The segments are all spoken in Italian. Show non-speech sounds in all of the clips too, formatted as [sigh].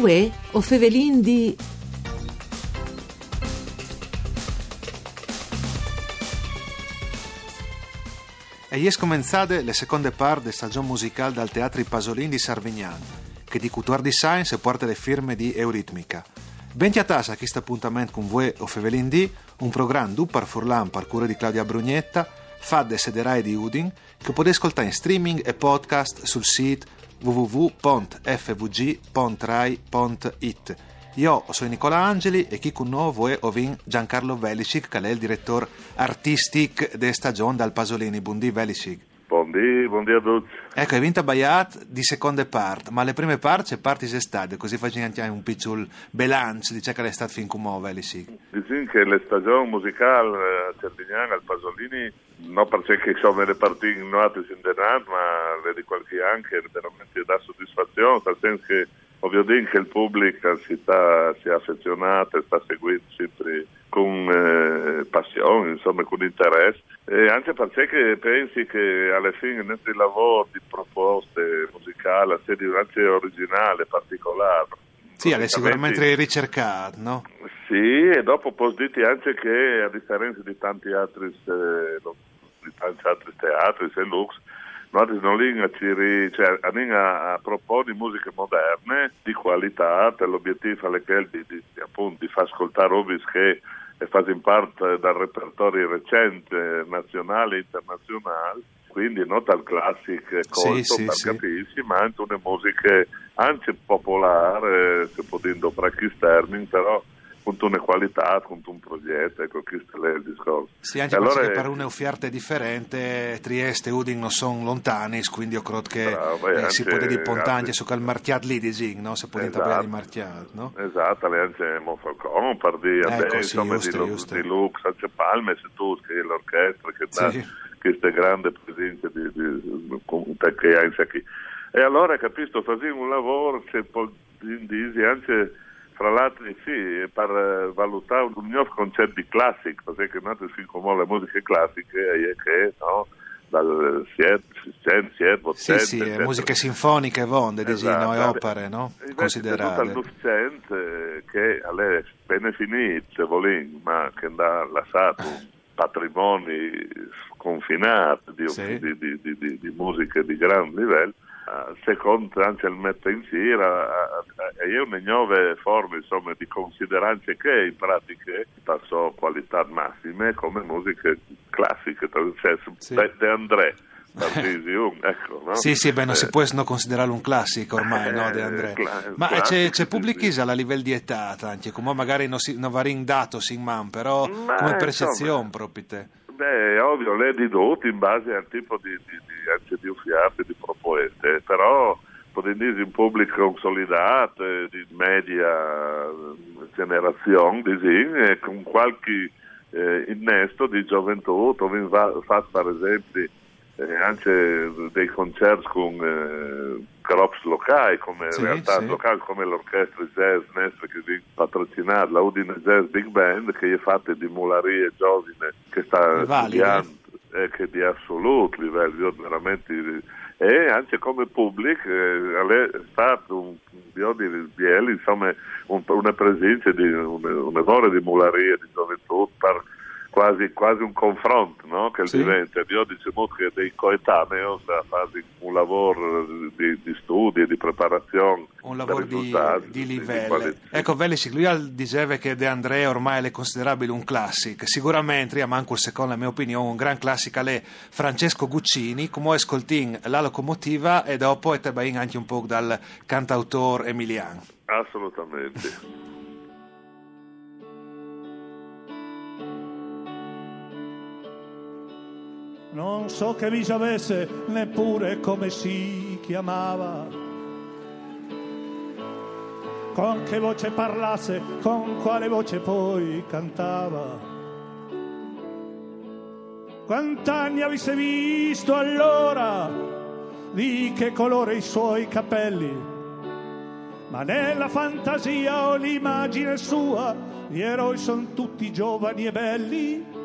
Uè, o fevelin di... E ies comenzate le seconde part de stagione musicale dal Teatro Pasolini di Sarvignan, che di Couture Design se porta le firme di Euritmica. Benti a tassa a questo appuntamento con voi o Fevelin D, un programma du par Furlan par cura di Claudia Brugnetta, fa de sederai di Udin, che potete ascoltare in streaming e podcast sul sito www.fvg.rai.it. Io sono Nicola Angeli e chi con noi è Ovin Giancarlo Velicic, che è il direttore artistico della stagione dal Pasolini. Buondì Velicic. Buondì, buondì a tutti. Ecco, hai vinto Bayat di seconde parte, ma le prime parti parti estate, così facciamo anche un piccolo bilancio di ciò che è stato fin come Velicic. Diciamo che le stagioni musicali a Cerdignan, al Pasolini, non perché sono le partite nuove in denaro, ma le di qualche anno che veramente dà soddisfazione, nel senso che ovviamente il pubblico si, sta, si è affezionato e sta seguendo sempre con eh, passione, insomma con interesse e anche perché pensi che alla fine nel lavoro di proposte musicali, anche originale, particolare. Sì, è sicuramente ricercato, no? Sì, e dopo posso dirti anche che a differenza di tanti altri, eh, di tanti altri teatri, se Lux, noi non lì cioè, a, a proporre musiche moderne di qualità, l'obiettivo è quello di, di, di, appunto, di far ascoltare Obis che fanno parte del repertorio recente nazionale e internazionale, quindi non dal classico colto sì, per sì, capirsi, ma anche una musica anche popolare, si può dire in bracchi termini, però con una qualità, con un progetto, ecco, questo è il discorso. Sì, anche allora, perché per un'offerta differente, Trieste e Udin non sono lontani, quindi io credo che Bravo, eh, anche, si può dire anche su quel marchiato lì di Zing, no? Si può dire Esatto. di marchiato, no? Esatto, le anche Monfalcone, per dire, Ecco, beh, sì, insomma, giusto, di, giusto. di Lux, anche Palme, se tu, che l'orchestra, che dà Sì. queste grandi presenze di, di, che hai anche. E allora, capisco, facevo un lavoro che può dire anche fra l'altro sì, per eh, valutare un nuovo concetto di classico, perché noi si come le musiche classiche è che no, dal 600, 700, Sì, sì, eh, musiche sinfoniche, vonde, Esatto. e opere, no? Considerate. il docente che è appena finito, ma che ha lasciato [laughs] patrimoni sconfinati di, Sì. di, di, di, musiche di gran livello, eh, secondo anche il metto in sera, eh, eh, è una nuove forme insomma, di consideranze che in pratica passò qualità massime come musiche classiche, cioè, Sì. De, André. [laughs] Partisium, ecco, no? Sì, sì, beh, non si Eh, può non considerarlo un classico ormai, no, De Eh, André? cla- Ma eh, classico, c'è, c'è sì, pubblichisa a livello di età, anche, come magari non, si, non va rindato sin man, però Ma, come percezione proprio te. Beh, è ovvio, lei di tutti in base al tipo di, di, anche di uffiate, di proposte, però potete dire un pubblico consolidato, eh, di media eh, generazione, e con qualche eh, innesto di gioventù, dove fa per esempio eh, anche dei concerti con eh, gruppi locali, come Sì, realtà sì. locali, come l'orchestra jazz Nestre che vi patrocinata, la Udine Jazz Big Band, che è fatta di mularie giovane, che sta studiando, che di assoluto livello, veramente e anche come pubblico eh, è stato un di Biel, insomma un- una presenza di un, un errore di mularia di gioventù per quasi, quasi un confronto no? che Sì. diventa io dicevo che dei coetanei a fare un lavoro di, di studi e di preparazione Un lavoro di, di di livello. qualità. Ecco, Velicic, lui diceva che De André ormai è considerabile un classico. Sicuramente, a manco secondo, la mia opinione, un gran classico è Francesco Guccini, come ascoltin la locomotiva e dopo tebain anche un po' dal cantautore Emiliano. assolutamente [laughs] Non so che viso avesse, neppure come si chiamava. Con che voce parlasse, con quale voce poi cantava. Quant'anni avesse visto allora, di che colore i suoi capelli. Ma nella fantasia o l'immagine sua, gli eroi sono tutti giovani e belli.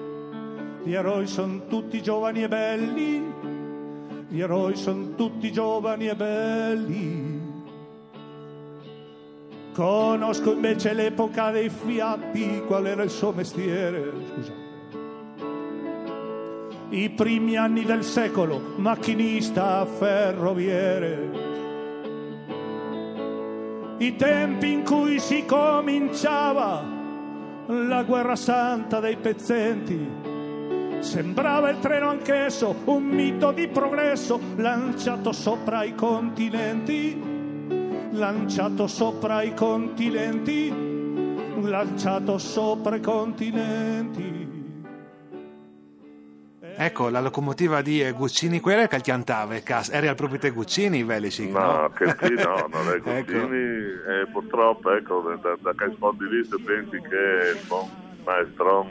Gli eroi sono tutti giovani e belli, gli eroi sono tutti giovani e belli. Conosco invece l'epoca dei fiati, qual era il suo mestiere, scusate. I primi anni del secolo, macchinista ferroviere. I tempi in cui si cominciava la guerra santa dei pezzenti. Sembrava il treno anch'esso, un mito di progresso lanciato sopra i continenti lanciato sopra i continenti, lanciato sopra i continenti. Ecco, la locomotiva di Guccini, quella che cantava, era proprio te Guccini, Velicic? No, no? che sì, no, non è [laughs] Guccini, ecco. eh, purtroppo, ecco, da, da che sfondi lì se pensi che il buon maestro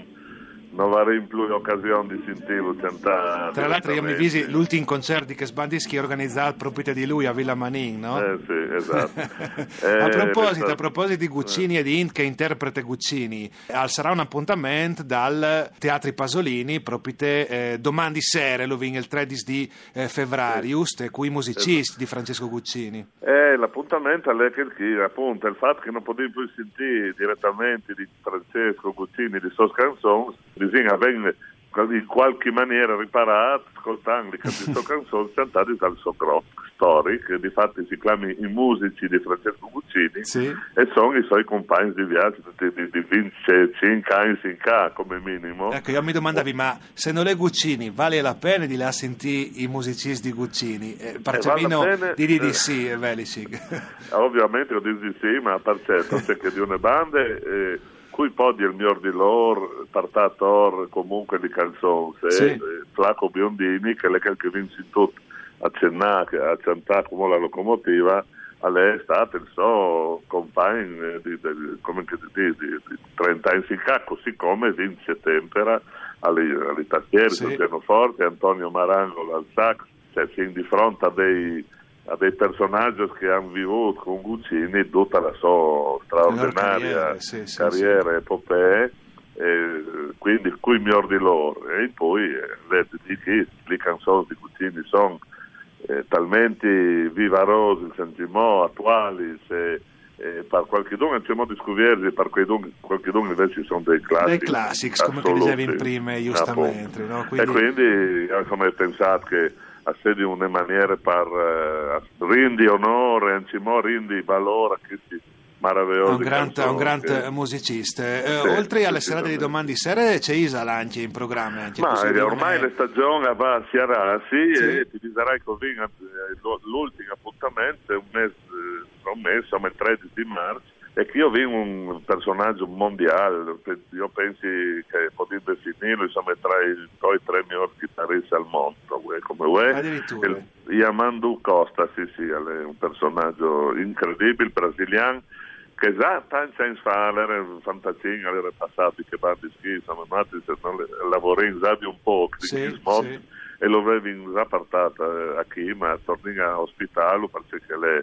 non avrei più l'occasione di sentirlo cantare. Tra l'altro io mi visi l'ultimo concerto di Kesbandischi organizzato proprio di lui a Villa Manin, no? Eh sì, esatto. [laughs] eh, a, proposito, a, proposito, di Guccini eh. e di Int che interpreta Guccini, sarà un appuntamento dal Teatri Pasolini proprio eh, domani sera, lo vince il 13 di eh, febbraio, sì. con i musicisti esatto. di Francesco Guccini. Eh, l'appuntamento è che appunto il fatto che non potevi più sentire direttamente di Francesco Guccini di Sos Canzons bisogna venire in qualche maniera riparati ascoltando queste canzoni cantate dal suo gruppo Story che di fatto si chiama i musici di Francesco Guccini sì. e sono i suoi compagni di viaggio di, di, di Vince 5 anni in K come minimo ecco io mi domandavi oh. ma se non è Guccini vale la pena di là sentire i musicisti di Guccini eh, Parcemino vale di di, di sì eh, Velicic [laughs] ovviamente di sì ma per certo [laughs] c'è che di una bande eh, cui poi il mio di loro partator comunque di canzoni sì. Flaco Biondini che è che vince tutto a cennare a cantare come la locomotiva è stato il suo compagno di, di, come di, di, di 30 anni in cacco così come vince Tempera tastiere sì. sul pianoforte Antonio Marangolo al sax cioè si di fronte a dei a dei personaggi che hanno vissuto con Guccini tutta la sua straordinaria sì, sì, carriera sì. epopee e quindi qui miglior di loro e poi eh, di che le canzoni di Guccini sono eh, talmente vivarose sentimo attuali se eh, per qualche don c'è modo di scovrirli per qualche don invece sono dei classici dei classics come dicevi in prima giustamente no? quindi... e quindi insomma pensato che a sé di una maniera per eh, rindi onore, anzimò rindi valore a questi meravigliosi un grande, un grande che... musicista. Eh, sì, oltre alle serate di domani sera c'è Isal anche in programma anche ma ormai le stagioni va a Siarassi sì. e ti dirai così eh, l'ultimo appuntamento è un mese, eh, un mese insomma il 13 di marzo e che io vi un personaggio mondiale, io penso che potete definirlo insomma, tra i tuoi tre migliori chitarristi al mondo, come uè. Yamandu Costa, sì sì, è un personaggio incredibile, brasiliano, che già tanti anni fa era un fantacinga, era passato che bandi ski, insomma, lavorò in già di un po', sì, sì. e lo avevi già portato a chi, ma torna a ospitare perché lei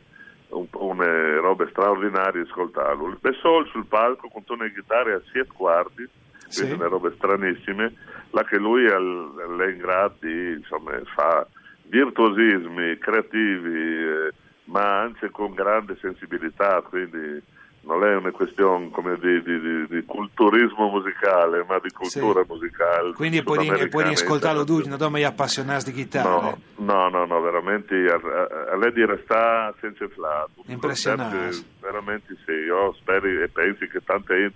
un, une robe straordinarie ascoltarlo. Il Bessol sul palco con una chitarra a siete quarti, sì. quindi robe stranissime, là che lui è in grado di insomma, fa virtuosismi creativi, eh, ma anche con grande sensibilità, quindi non è una questione di, di, di, di, culturismo musicale, ma di cultura sì. musicale. Quindi puoi, puoi ascoltarlo tu, non mi appassionati di chitarra. No, no, no, veramente a, a, lei di restare senza flato. Impressionante. Veramente sì, io spero e penso che tante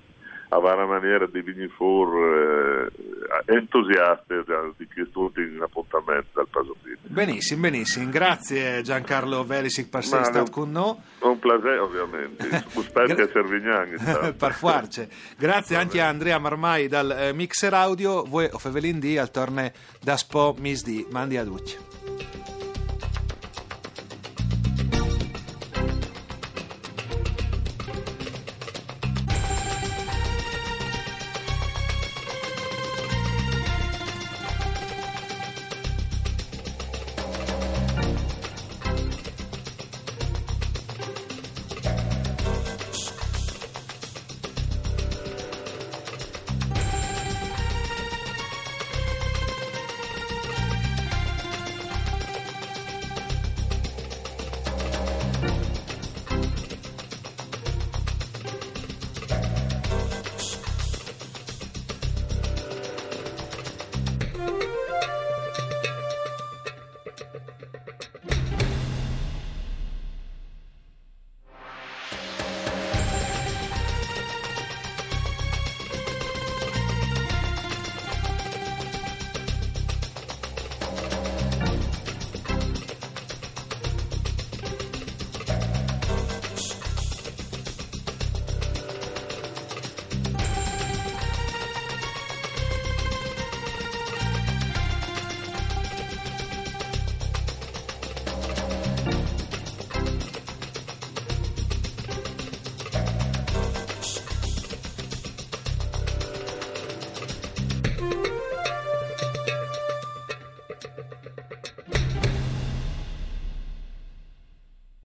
avere una maniera di venire fuori eh, entusiasti di questo appuntamento dal Pasolini. Benissimo, benissimo. Grazie Giancarlo Velisic per essere stato con noi. Un piacere ovviamente. [laughs] Spero che Servignani. [laughs] per farce. Grazie anche a Andrea Marmai dal eh, Mixer Audio. Voi o Fevelin D al torne da Spo Miss D. Mandi a Ducci.